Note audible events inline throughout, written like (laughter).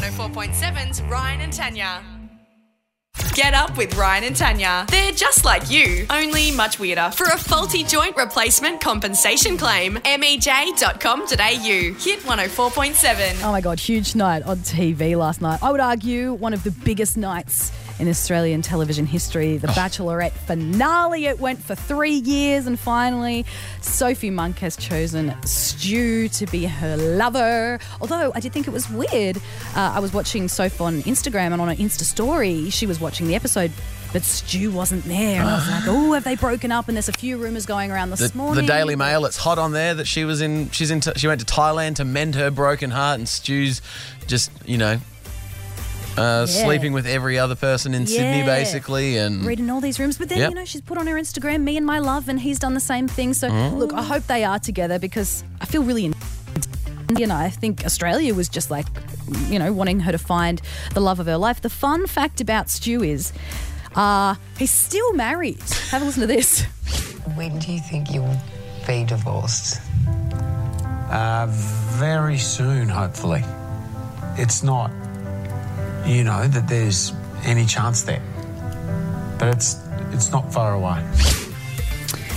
104.7's Ryan and Tanya. Get up with Ryan and Tanya. They're just like you, only much weirder. For a faulty joint replacement compensation claim, E mej.com.au. Hit 104.7. Oh my God, huge night on TV last night. I would argue one of the biggest nights in Australian television history. The Bachelorette finale. It went for three years, and finally, Sophie Monk has chosen Stu to be her lover. Although I did think it was weird. Uh, I was watching Soph on Instagram, and on her Insta story, she was watching the episode. But Stu wasn't there. And I was like, (sighs) oh, have they broken up? And there's a few rumours going around this The, morning. the Daily Mail, it's hot on there that she was in. She's in. She went to Thailand to mend her broken heart, and Stu's just you know uh, sleeping with every other person in Sydney, basically, and reading all these rooms. But then, Yep. you know, she's put on her Instagram, me and my love, and he's done the same thing. So, Mm. look, I hope they are together because I feel really. In- you know, I think Australia was just like, you know, wanting her to find the love of her life. The fun fact about Stu is uh, he's still married. Have a listen to this. When do you think you'll be divorced? Uh, very soon, hopefully. It's not, you know, that there's any chance there, but it's it's not far away.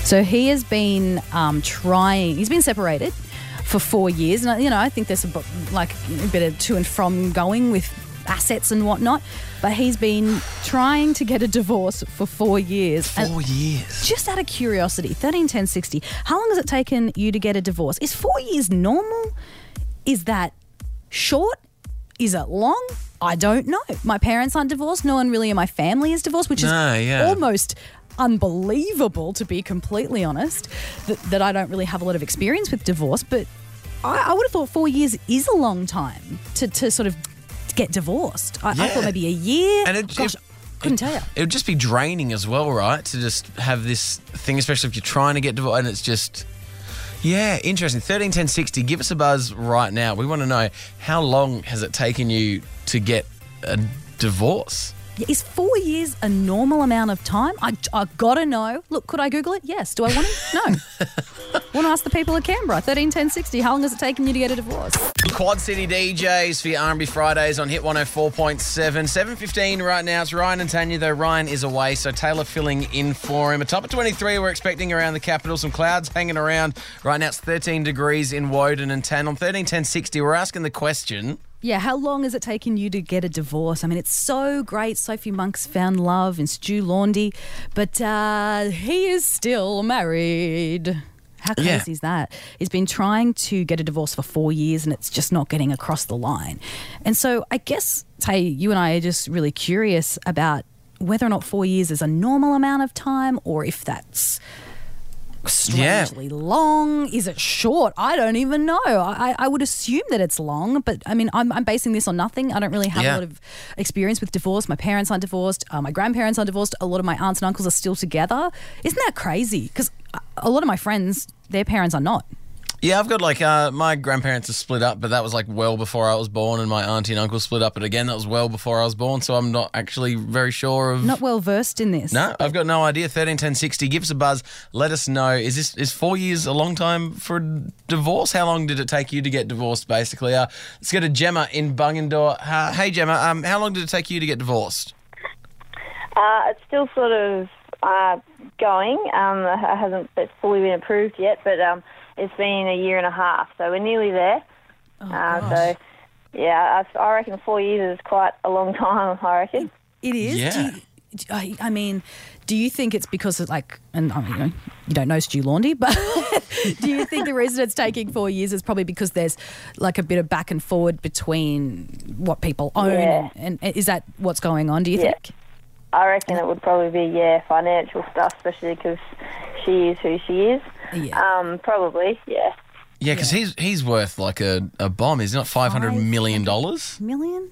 So he has been um, trying. He's been separated for four years, and you know I think there's a, like a bit of to and from going with assets and whatnot. But he's been trying to get a divorce for four years. And four years. just out of curiosity, thirteen ten sixty. How long has it taken you to get a divorce? Is four years normal? Is that short? Is it long? I don't know. My parents aren't divorced. No one really in my family is divorced, which No, is yeah. almost unbelievable, to be completely honest, that, that I don't really have a lot of experience with divorce. But I, I would have thought four years is a long time to, to sort of get divorced. I, I Yeah. thought maybe a year. And it- Gosh, it- couldn't tell you. It would just be draining as well, right? To just have this thing, especially if you're trying to get divorced, and it's just. Yeah, interesting. Thirteen ten sixty. Give us a buzz right now. We want to know how long has it taken you to get a divorce? Is four years a normal amount of time? I, I gotta know. Look, could I Google it? Yes. Do I want to? No. (laughs) want to ask the people of Canberra. Thirteen ten sixty. How long has it taken you to get a divorce? Quad City DJs for your R&B Fridays on Hit 104.7. 7.15 right now. It's Ryan and Tanya, though Ryan is away, so Taylor filling in for him. A top of 23 we're expecting around the capital. Some clouds hanging around. Right now it's 13 degrees in Woden and 10. On 13, 10, 60, we're asking the question. Yeah, how long has it taken you to get a divorce? I mean, it's so great. Sophie Monk's found love in Stu Laundy, but uh, he is still married. How crazy Yeah. is that? He's been trying to get a divorce for four years and it's just not getting across the line. And so I guess, Tay, you and I are just really curious about whether or not four years is a normal amount of time or if that's Yeah. strangely long? Is it short? I don't even know. I, I would assume that it's long, but I mean, I'm, I'm basing this on nothing. I don't really have Yeah. a lot of experience with divorce. My parents aren't divorced. Uh, my grandparents aren't divorced. A lot of my aunts and uncles are still together. Isn't that crazy? Because a lot of my friends, their parents are not. Yeah, I've got like uh, my grandparents are split up, but that was like well before I was born, and my auntie and uncle split up, but again, that was well before I was born, so I'm not actually very sure of. Not well versed in this. No, I've got no idea. Thirteen ten sixty. Give us a buzz. Let us know. Is this is four years a long time for a divorce? How long did it take you to get divorced? Basically, uh, let's go to Gemma in Bungendore. Uh, hey Gemma, um, how long did it take you to get divorced? Uh, it's still sort of uh, going. Um, it hasn't it's fully been approved yet, but um, it's been a year and a half, so we're nearly there. uh, so, yeah, I, I reckon four years is quite a long (laughs) time. I reckon. It is. Yeah. Do you, do- I, I mean, do you think it's because of like, and I mean, you, know, you don't know Stu Laundy, (laughs) but do you think the reason it's taking four years is probably because there's like a bit of back and forward between what people own, Yeah. and, and is that what's going on? Do you Yeah. think? I reckon it would probably be yeah financial stuff, especially because she is who she is. Yeah. Um, probably yeah. Yeah, because he's he's worth like a, a bomb. Is he not five hundred million dollars? Million?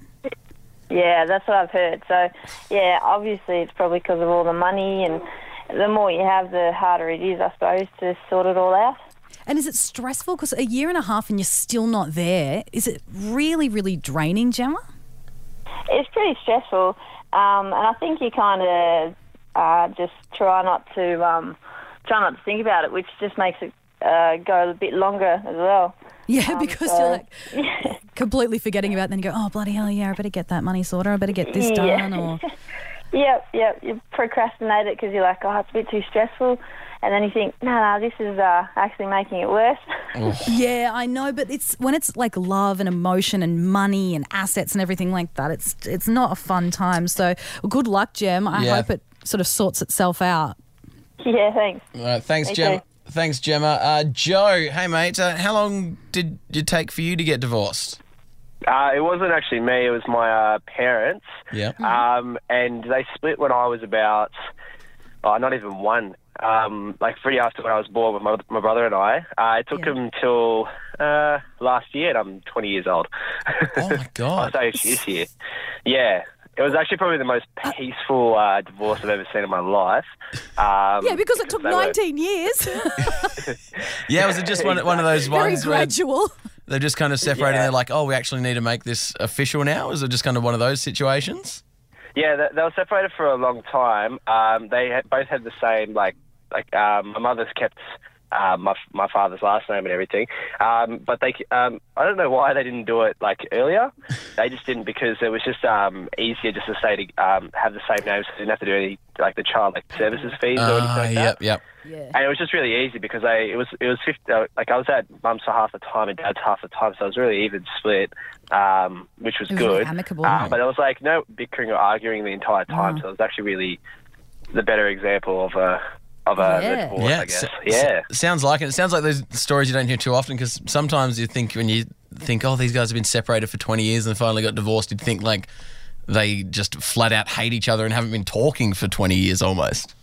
Yeah, that's what I've heard. So, yeah, obviously it's probably because of all the money, and the more you have, the harder it is, I suppose, to sort it all out. And is it stressful? Because a year and a half and you're still not there. Is it really, really draining, Gemma? It's pretty stressful, um, and I think you kind of uh, just try not to um, try not to think about it, which just makes it uh, go a bit longer as well. Yeah, because you're like (laughs) completely forgetting about it. and Then you go, oh, bloody hell, yeah, I better get that money sorted. I better get this Yeah. done. Or (laughs) Yep, yep. You procrastinate it because you're like, oh, it's a bit too stressful. And then you think, no, no, this is uh, actually making it worse. (laughs) Yeah, I know, but it's when it's like love and emotion and money and assets and everything like that. It's it's not a fun time. So well, good luck, Jem. I Yeah. hope it sort of sorts itself out. (laughs) yeah, thanks. All right, thanks, Me Gemma. too. Thanks, Gemma. Uh, Joe, hey mate, uh, how long did it take for you to get divorced? Uh, it wasn't actually me. It was my uh, parents. Yeah. Um, and they split when I was about, oh, not even one. Um, like pretty after when I was born with my, my brother and I. Uh, it took Yeah. them till uh, last year, and I'm 20 years old. Oh my I (laughs) god. say this year. Yeah. It was actually probably the most peaceful uh, divorce I've ever seen in my life. Um, Yeah, because it took they were- 19 years. (laughs) (laughs) Yeah, was it just one, one of those Very ones where gradual. they're just kind of separated and Yeah. they're like, oh, we actually need to make this official now? Is it just kind of one of those situations? Yeah, they, they were separated for a long time. Um, they had, both had the same like like um, my mother's kept uh, my my father's last name and everything, um, but they um, I don't know why they didn't do it like earlier. They just didn't because it was just um, easier just to say to um, have the same name, so they didn't have to do any like the child like services fees or anything Ah, like yep, that. yep. Yeah. And it was just really easy because I it was it was 50, uh, like I was at mum's for half the time and dad's half the time, so it was really even split, um, which was It was really good. amicable. Uh, but it was like no bickering or arguing the entire time, Wow. so it was actually really the better example of a of a Yeah. divorce, Yeah, I guess. s- yeah. s- sounds like it. It sounds like those stories you don't hear too often because sometimes you think when you think, oh, these guys have been separated for 20 years and finally got divorced, you'd think like they just flat out hate each other and haven't been talking for 20 years almost.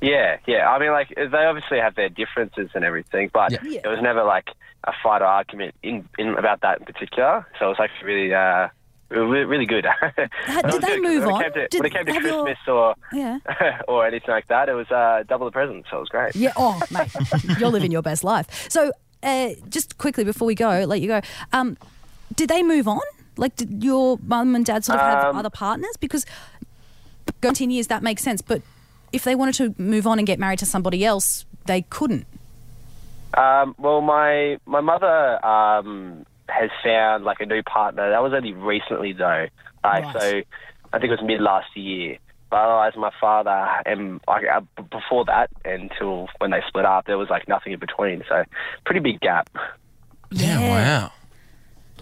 Yeah, yeah. I mean, like they obviously have their differences and everything, but Yeah. Yeah. it was never like a fight or argument in, in about that in particular. So it was actually really, uh, really, really good. (laughs) Did they move when on? It came to, Did- when it came to have your- Christmas or Yeah. (laughs) or anything like that, it was uh, double the present. So it was great. Yeah. Oh, mate, (laughs) you're living your best life. So, uh, just quickly before we go, let you go. Um, did they move on? Like, did your mum and dad sort of have Um, other partners? Because going ten years, that makes sense. But if they wanted to move on and get married to somebody else, they couldn't. Um, well, my my mother um, has found like a new partner. That was only recently though. Uh, Right. So I think it was mid last year. But otherwise, my father and like, uh, before that, until when they split up, there was like nothing in between. So pretty big gap. Yeah, wow.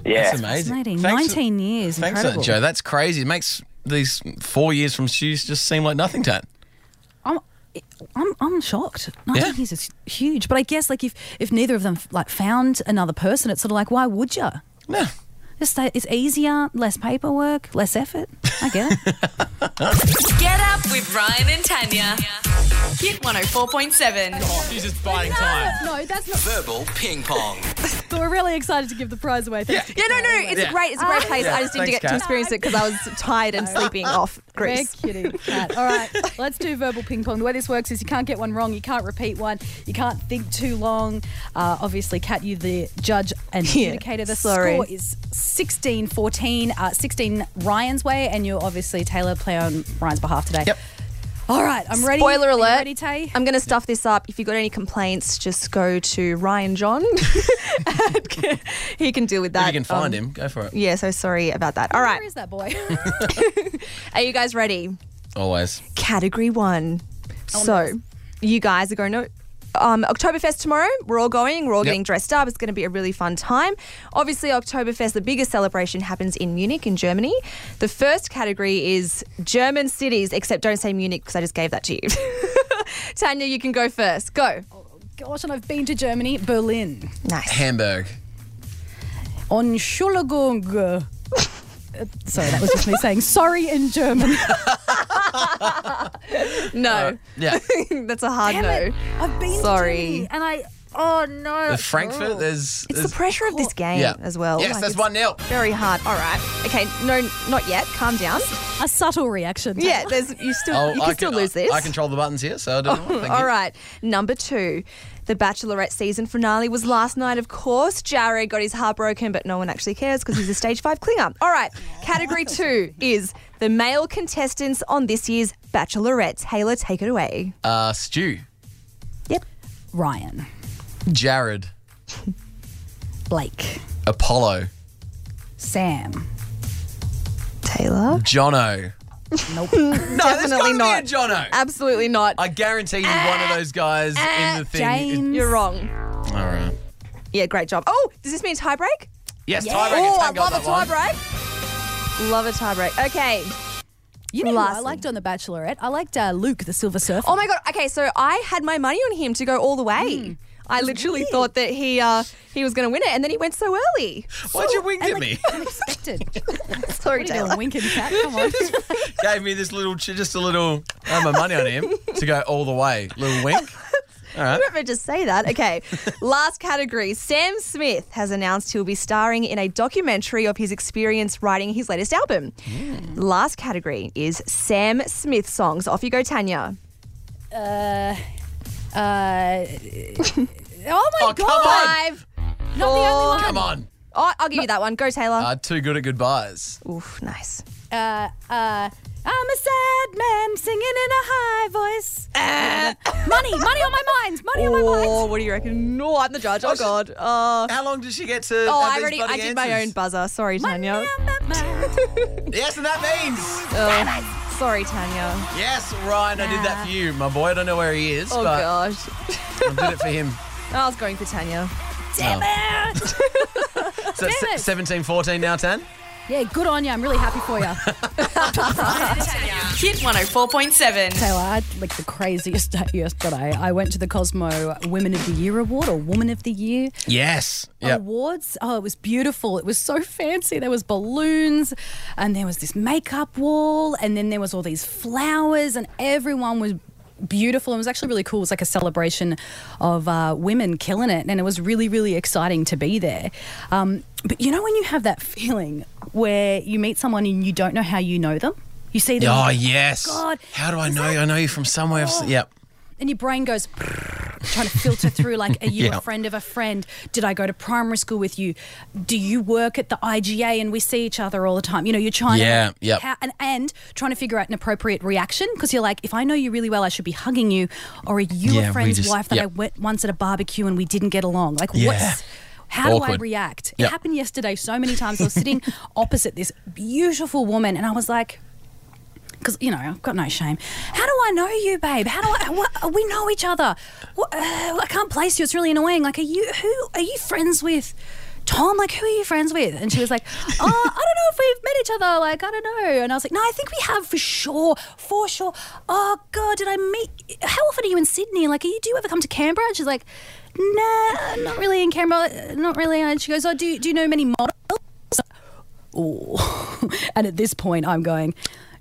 Yeah. That's amazing. Fascinating. Thanks for- Nineteen years. Thanks for Incredible. that, Joe. That's crazy. It makes these four years from Stu's just seem like nothing, to. I'm, I'm, I'm shocked. I Yeah. years is huge. But I guess like if if neither of them like found another person, it's sort of like why would you? No. Just stay, it's easier, less paperwork, less effort. I get it. (laughs) Get up with Ryan and Tanya. Hit 104.7. She's just buying time. no, that's not. Verbal ping pong. But (laughs) we're really excited to give the prize away. Thank you. Yeah, no, no, it's Yeah. great. It's a great place. Yeah, I just didn't thanks, get to Kat. experience it because I was tired and sleeping off We're Greece. kidding, (laughs) Kat. All right, let's do verbal ping pong. The way this works is you can't get one wrong, you can't repeat one, you can't think too long. Uh, obviously, Kat, you the judge and (laughs) Yeah, adjudicator. The sorry. score is 16 14, uh, 16 Ryan's way, and you're obviously, Taylor, play on Ryan's behalf today. Yep. All right, I'm ready. Spoiler alert. ready, Tay? I'm going to stuff this up. If you've got any complaints, just go to Ryan John. (laughs) He can deal with that. If you can find Um, him, go for it. Yeah, so sorry about that. All right. Where is that boy? (laughs) Are you guys ready? Always. Category one. So, you guys are going to. Um, Oktoberfest tomorrow. We're all going. We're all Yep. getting dressed up. It's going to be a really fun time. Obviously, Oktoberfest, the biggest celebration, happens in Munich, in Germany. The first category is German cities, except don't say Munich because I just gave that to you. (laughs) Tanya, you can go first. Go. Gosh, and I've been to Germany, Berlin. Nice. Hamburg. Entschuldigung. Uh, (laughs) Sorry, that was just me saying sorry in German. No, Yeah. (laughs) that's a hard Damn no. it. I've been Sorry. to Germany and I oh no. The Frankfurt, there's. It's there's the pressure of this game Yeah. as well. Yes, Like, that's it's 1 0. Very hard. All right. Okay. No, not yet. Calm down. a subtle reaction. Yeah. There's you still Oh, you can I still lose this. I control the buttons here, so I don't know. (laughs) Thank All you. right. Number two. The Bachelorette season finale was last night, of course. Jarrod got his heart broken, but no one actually cares because he's a stage five clinger. All right. Category (laughs) two is the male contestants on this year's Bachelorettes. Taylor, take it away. Uh, Stu. Yep. Ryan. Jarrod. (laughs) Blake. Apollo. Sam. Taylor? Jono. Nope. (laughs) No, Definitely gotta be not. a Jono. Absolutely not. I guarantee you one of those guys uh, in the thing. Uh, James. You're wrong. All right. Yeah, great job. Oh, does this mean tie break? Yes, Yeah. tiebreak. Oh, It's I Tango on love a that one. tie break. Love a tie break. Okay. You know who I Lastly. liked on The Bachelorette? I liked uh, Luke, the Silver Surfer. Oh my god. Okay, so I had my money on him to go all the way. Hmm. I literally weird. thought that he uh, he was going to win it, and then he went so early. Why'd you wink at like, me? (laughs) Unexpected. (laughs) Sorry, What are you Taylor. doing, winking Kat? Come on. (laughs) Gave me this little, just a little, I had my money on him to go all the way. Little wink. All right. I'm not meant to say that. Okay. Last category. Sam Smith has announced he'll be starring in a documentary of his experience writing his latest album. Last category is Sam Smith songs. Off you go, Tanya. Uh, uh, (laughs) oh my Oh, come god! on. Five. Not the only one. Come on. Oh, I'll give you that one. Go, Taylor. Uh, too good at goodbyes. Oof, nice. Uh, uh, I'm a sad man singing in a high voice. (coughs) money, money on my mind. Money on my Oh, mind. what do you reckon? No, I'm the judge. Oh, she- God. Uh, How long did she get to? oh, have I these already I bloody did my own answers? buzzer. Sorry, Money Tanya. on my mind. (laughs) Yes, and that means. Oh, sorry, Tanya. Yes, Ryan, I did that for you, my boy. I don't know where he is, Oh, but gosh. I did it for him. (laughs) I was going for Tanya. Damn oh. it. (laughs) So Damn it. 17 14 now, 10? Yeah, good on you. I'm really happy for you. (laughs) Hit 104.7. Taylor, I had like the craziest day yesterday. I went to the Cosmo Women of the Year Award or Woman of the Year Yes. Yep. awards. Oh, it was beautiful. It was so fancy. There was balloons and there was this makeup wall and then there was all these flowers and everyone was beautiful. It was actually really cool. It was like a celebration of uh, women killing it and it was really, really exciting to be there. Um, but you know when you have that feeling where you meet someone and you don't know how you know them? You see them Oh, and you go, yes. God, How do I know you? I know you from somewhere. else. Oh. Yep. and your brain goes (laughs) trying to filter through like are you Yeah. a friend of a friend did i go to primary school with you do you work at the iga and we see each other all the time you know you're trying Yeah, to yep. ha- and, and trying to figure out an appropriate reaction because you're like if i know you really well i should be hugging you or are you Yeah, a friend's just- wife that i yep. went once at a barbecue and we didn't get along like Yeah. what's how do I Awkward. react? It happened yesterday so many times. I was sitting (laughs) opposite this beautiful woman, and I was like, because you know I've got no shame. How do I know you, babe? How do I? What, we know each other. What, uh, I can't place you. It's really annoying. Like, are you who are you friends with? Tom, like, who are you friends with? And she was like, (laughs) oh, I don't know if we've met each other. Like, I don't know. And I was like, no, I think we have for sure, for sure. Oh, God, did I meet? How often are you in Sydney? Like, are you, do you ever come to Canberra? And she's like, nah, not really in Canberra. Not really. And she goes, oh, do, you- do you know many models? Oh. (laughs) and at this point, I'm going,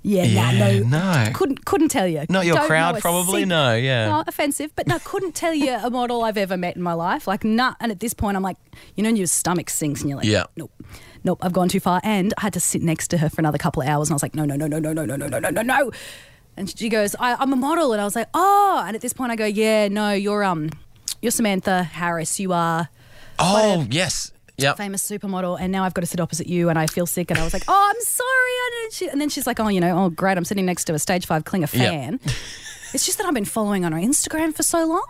yeah, Yeah, no, no. couldn't couldn't tell you. Not your Don't crowd, probably, sing- no, yeah. No, offensive, but no, couldn't tell you a model I've ever met in my life. Like, nah. And at this point, I'm like, you know, your stomach sinks and you're like, Yeah. nope, nope, I've gone too far. And I had to sit next to her for another couple of hours, and I was like, no, no, no, no, no, no, no, no, no, no, no, no. And she goes, I, I'm a model, and I was like, oh. And at this point, I go, yeah, no, you're um, you're Samantha Harris. You are Oh, yes. Yep. famous supermodel, and now I've got to sit opposite you, and I feel sick. And I was like, "Oh, I'm sorry." I didn't. She, and then she's like, "Oh, you know, oh great, I'm sitting next to a stage five Klinger Yeah. fan." it's just that I've been following on her Instagram for so long,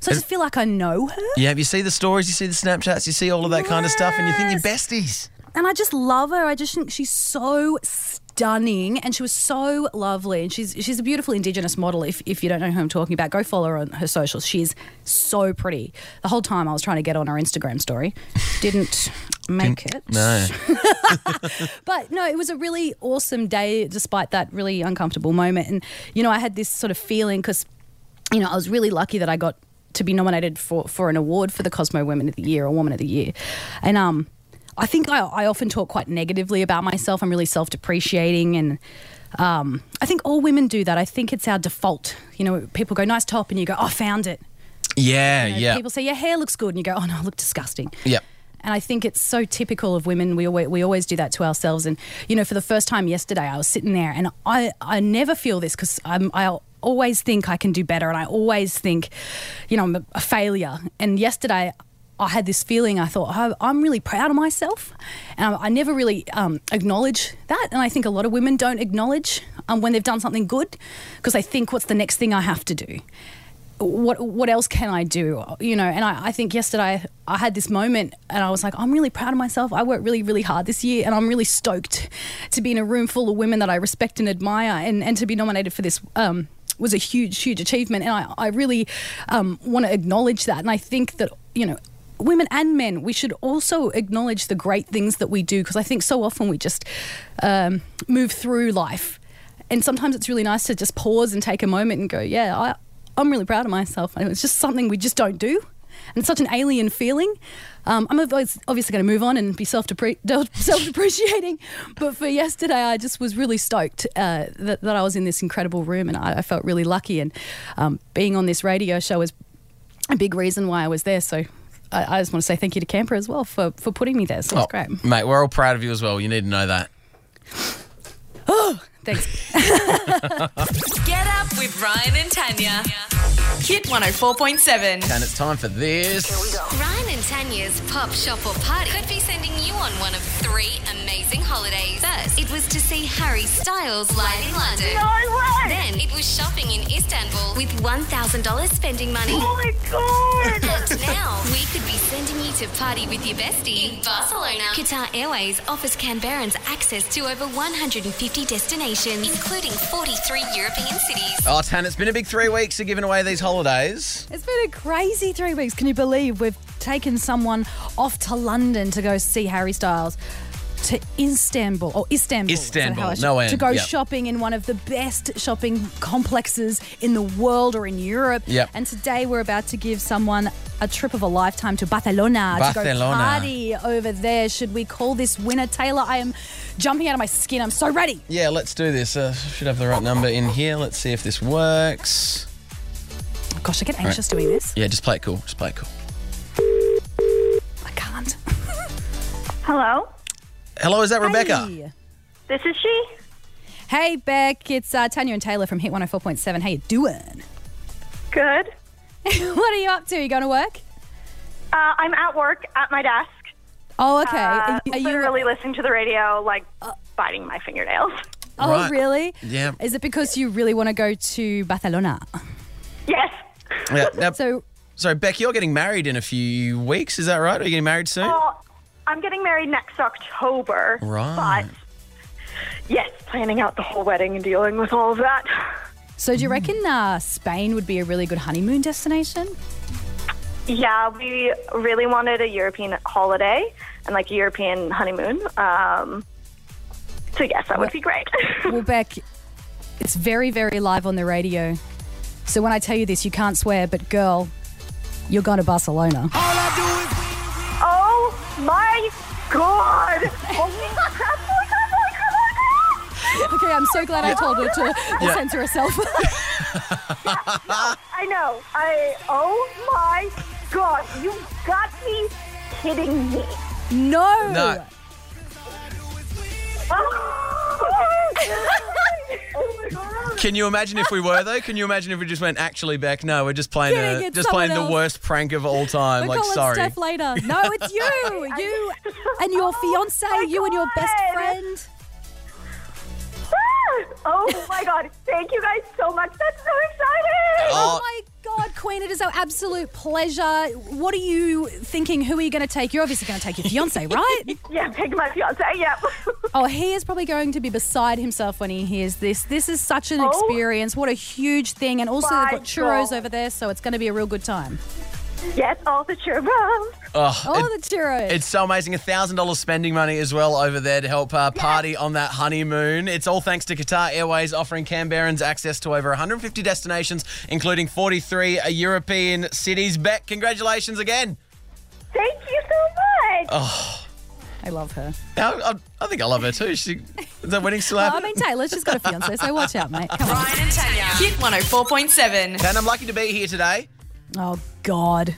so I just feel like I know her, Yeah, you see the stories, you see the Snapchats, you see all of that kind of stuff, and you think you're besties. and I just love her. I just think she's so stunning, and she was so lovely. And she's she's a beautiful Indigenous model. If if you don't know who I'm talking about, go follow her on her socials. She's so pretty. The whole time I was trying to get on her Instagram story, didn't (laughs) make it. No. (laughs) (laughs) But no, it was a really awesome day despite that really uncomfortable moment. And, you know, I had this sort of feeling because, you know, I was really lucky that I got to be nominated for, for an award for the Cosmo Women of the Year or Woman of the Year. And um, I think I, I often talk quite negatively about myself. I'm really self depreciating and. Um, I think all women do that. I think it's our default. You know, people go, nice top, and you go, oh, found it. Yeah, You know, yeah. People say, your hair looks good, and you go, oh, no, I look disgusting. Yep. And I think it's so typical of women. We always, we always do that to ourselves. And, you know, for the first time yesterday, I was sitting there and I, I never feel this because I always think I can do better. And I always think, you know, I'm a, a failure. And yesterday, I had this feeling, I thought, oh, I'm really proud of myself. And I, never really um, acknowledge that. And I think a lot of women don't acknowledge um, when they've done something good because they think, what's the next thing I have to do? what what else can I do? You know, and I, I think yesterday I had this moment and I was like, I'm really proud of myself. I worked really, really hard this year and I'm really stoked to be in a room full of women that I respect and admire and, and to be nominated for this um, was a huge, huge achievement. And I, I really um, want to acknowledge that. And I think that, you know, women and men, we should also acknowledge the great things that we do because I think so often we just um, move through life. And sometimes it's really nice to just pause and take a moment and go, yeah, I, I'm really proud of myself. And it's just something we just don't do. And it's such an alien feeling. Um, I'm obviously going to move on and be self (laughs) depreciating, but for yesterday, I just was really stoked uh, that, that I was in this incredible room, and I, I felt really lucky. And um, being on this radio show is a big reason why I was there. So I, I just want to say thank you to Canberra as well for, for putting me there. So it's Oh, great. Mate, we're all proud of you as well. You need to know that. (gasps) Oh, thanks. (laughs) (laughs) Get up with Ryan and Tanya. Hit 104.7. And it's time for this. Ryan and Tanya's Pop Shop or Party could be sending you on one of three amazing holidays. First, it was to see Harry Styles live in London. Then it was shopping in Istanbul with $1,000 spending money. Oh my god! (laughs) And now we could be sending you to party with your bestie in Barcelona. Qatar Airways offers Canberrans access to over 150 destinations, including 43 European cities. Oh, Tan, it's been a big three weeks of giving away these holidays. It's been a crazy three weeks. Can you believe we've taken someone off to London to go see Harry Styles? To Istanbul or Istanbul, Istanbul, should- no end, to go yep. shopping in one of the best shopping complexes in the world or in Europe. Yep. And today we're about to give someone a trip of a lifetime to Barcelona, to go Barcelona. party over there. Should we call this winner Taylor? I am jumping out of my skin. I'm so ready. Yeah, let's do this. Uh, should have the right number in here. Let's see if this works. Gosh, I get anxious doing this. Yeah, just play it cool. Just play it cool. I can't. (laughs) Hello, Hello, is that Rebecca? Hey. this is she. Hey, Beck. It's uh, Tanya and Taylor from Hit 104.7. How you doing? Good. (laughs) what are you up to? You going to work? Uh, I'm at work at my desk. Oh, okay. Uh, are, are you? really listening to the radio, like biting my fingernails. Oh, Right. really? Yeah. Is it because you really want to go to Barcelona? Yes. Yeah. Now, (laughs) So, sorry, Beck, you're getting married in a few weeks. Is that right? Are you getting married soon? Well, I'm getting married next October. Right. But yes, planning out the whole wedding and dealing with all of that. so do you reckon uh, Spain would be a really good honeymoon destination? Yeah, we really wanted a European holiday and like a European honeymoon. Um, so yes, that would be great. (laughs) Well, Beck, it's very, very live on the radio. So when I tell you this, you can't swear, but girl, you're going to Barcelona. Oh my god! Oh my god! Oh my god! Oh my god! Oh my god! Okay, I'm so glad I told her to (laughs) Yeah. censor herself. (laughs) I know. I. Oh my god! You got me kidding me. no. No. (laughs) oh my god! Can you imagine if we were though? Can you imagine if we just went actually Beck? No, we're just playing Kidding, a, it's just playing someone the else. worst prank of all time. We're like calling sorry. Steph later. No, it's (laughs) you. You and your fiance, oh my you and your best God. friend. (laughs) Oh my god! Thank you guys so much. That's so exciting. Oh, Oh. my God, Queen, it is our absolute pleasure. What are you thinking? Who are you going to take? You're obviously going to take your fiance, (laughs) right? Yeah, pick my fiance. Yep. (laughs) oh, he is probably going to be beside himself when he hears this. This is such an Oh. experience. What a huge thing. And also, they've got churros God. over there, so it's going to be a real good time. Yes, all the churros. Oh, Oh, it- the churros. it's so amazing. thousand dollars spending money as well over there to help uh, party on that honeymoon. It's all thanks to Qatar Airways offering Canberrans access to over 150 destinations, including 43 European cities. Beck, congratulations again. Thank you so much. Oh. I love her. I, I, I think I love her too. She, is that wedding still Oh, I happening? mean, Taylor, she's got a fiance, so watch out, mate. Come on. Ryan and Tanya. Hit 104.7. and I'm lucky to be here today. Oh, God.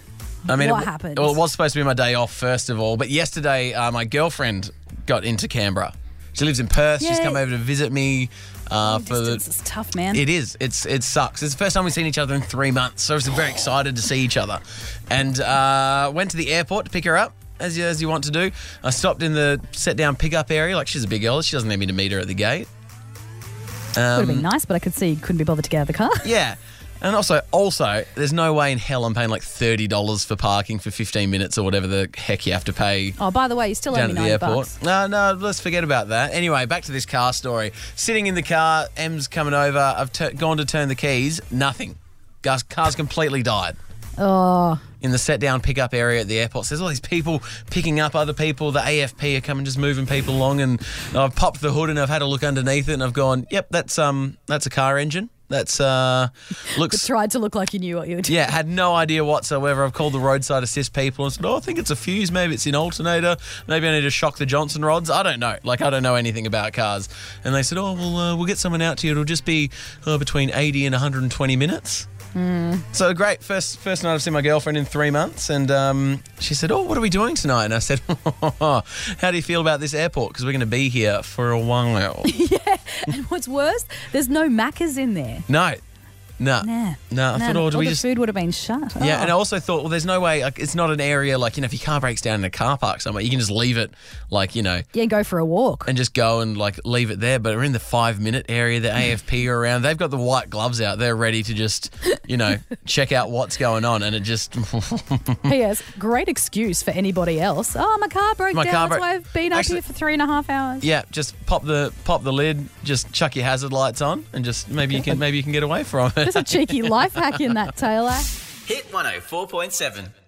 I mean, What it, happened? Well, it was supposed to be my day off first of all, but yesterday uh, my girlfriend got into Canberra. She lives in Perth. She's come over to visit me uh, for the. Is tough, man. It is. It's it sucks. It's the first time we've seen each other in three months, so I was very excited to see each other, and uh, went to the airport to pick her up. As you, as you want to do, I stopped in the set down pickup area. Like she's a big girl, she doesn't need me to meet her at the gate. Would have Um, been nice, but I could see you couldn't be bothered to get out of the car. Yeah. (laughs) And also, also, there's no way in hell I'm paying like thirty dollars for parking for 15 minutes or whatever the heck you have to pay Oh, by the way, you still owe me at the airport. bucks. No, no, let's forget about that. Anyway, back to this car story. Sitting in the car, M's coming over. I've gone to turn the keys. Nothing. Gas- Car's completely died. Oh, In the set down pickup area at the airport, so there's all these people picking up other people. The AFP are coming, just moving people along, and I've popped the hood and I've had a look underneath it, and I've gone, "Yep, that's um, that's a car engine. That's uh, looks tried to look like you knew what you were doing. yeah, had no idea whatsoever. I've called the roadside assist people and said, "Oh, I think it's a fuse. Maybe it's in alternator. Maybe I need to shock the Johnson rods. I don't know. Like I don't know anything about cars." And they said, "Oh, well, uh, we'll get someone out to you. It'll just be uh, between 80 and 120 minutes." So great. First first night I've seen my girlfriend in three months, and um, she said, "Oh, what are we doing tonight?" And I said, (laughs) "How do you feel about this airport? Because we're going to be here for a while." (laughs) (laughs) And what's worse, there's no Maccas in there. no, no, Nah. no. I Nah, thought, "Oh, do we the just?" food would have been shut. Yeah, Oh. and I oh. also thought, well, there's no way. Like, it's not an area like you know, if your car breaks down in a car park somewhere, you can just leave it, like you know, yeah, go for a walk. and just go and like leave it there. But we're in the five minute area. The (laughs) AFP are around. They've got the white gloves out. They're ready to just, you know, (laughs) check out what's going on. And it just, (laughs) P.S. Great excuse for anybody else. Oh, my car broke My down. car That's broke- why I've been Actually- up here for three and a half hours. yeah, just pop the pop the lid, just chuck your hazard lights on, and just maybe you can maybe you can get away from it. There's a cheeky life hack in that, Taylor. Hit 104.7.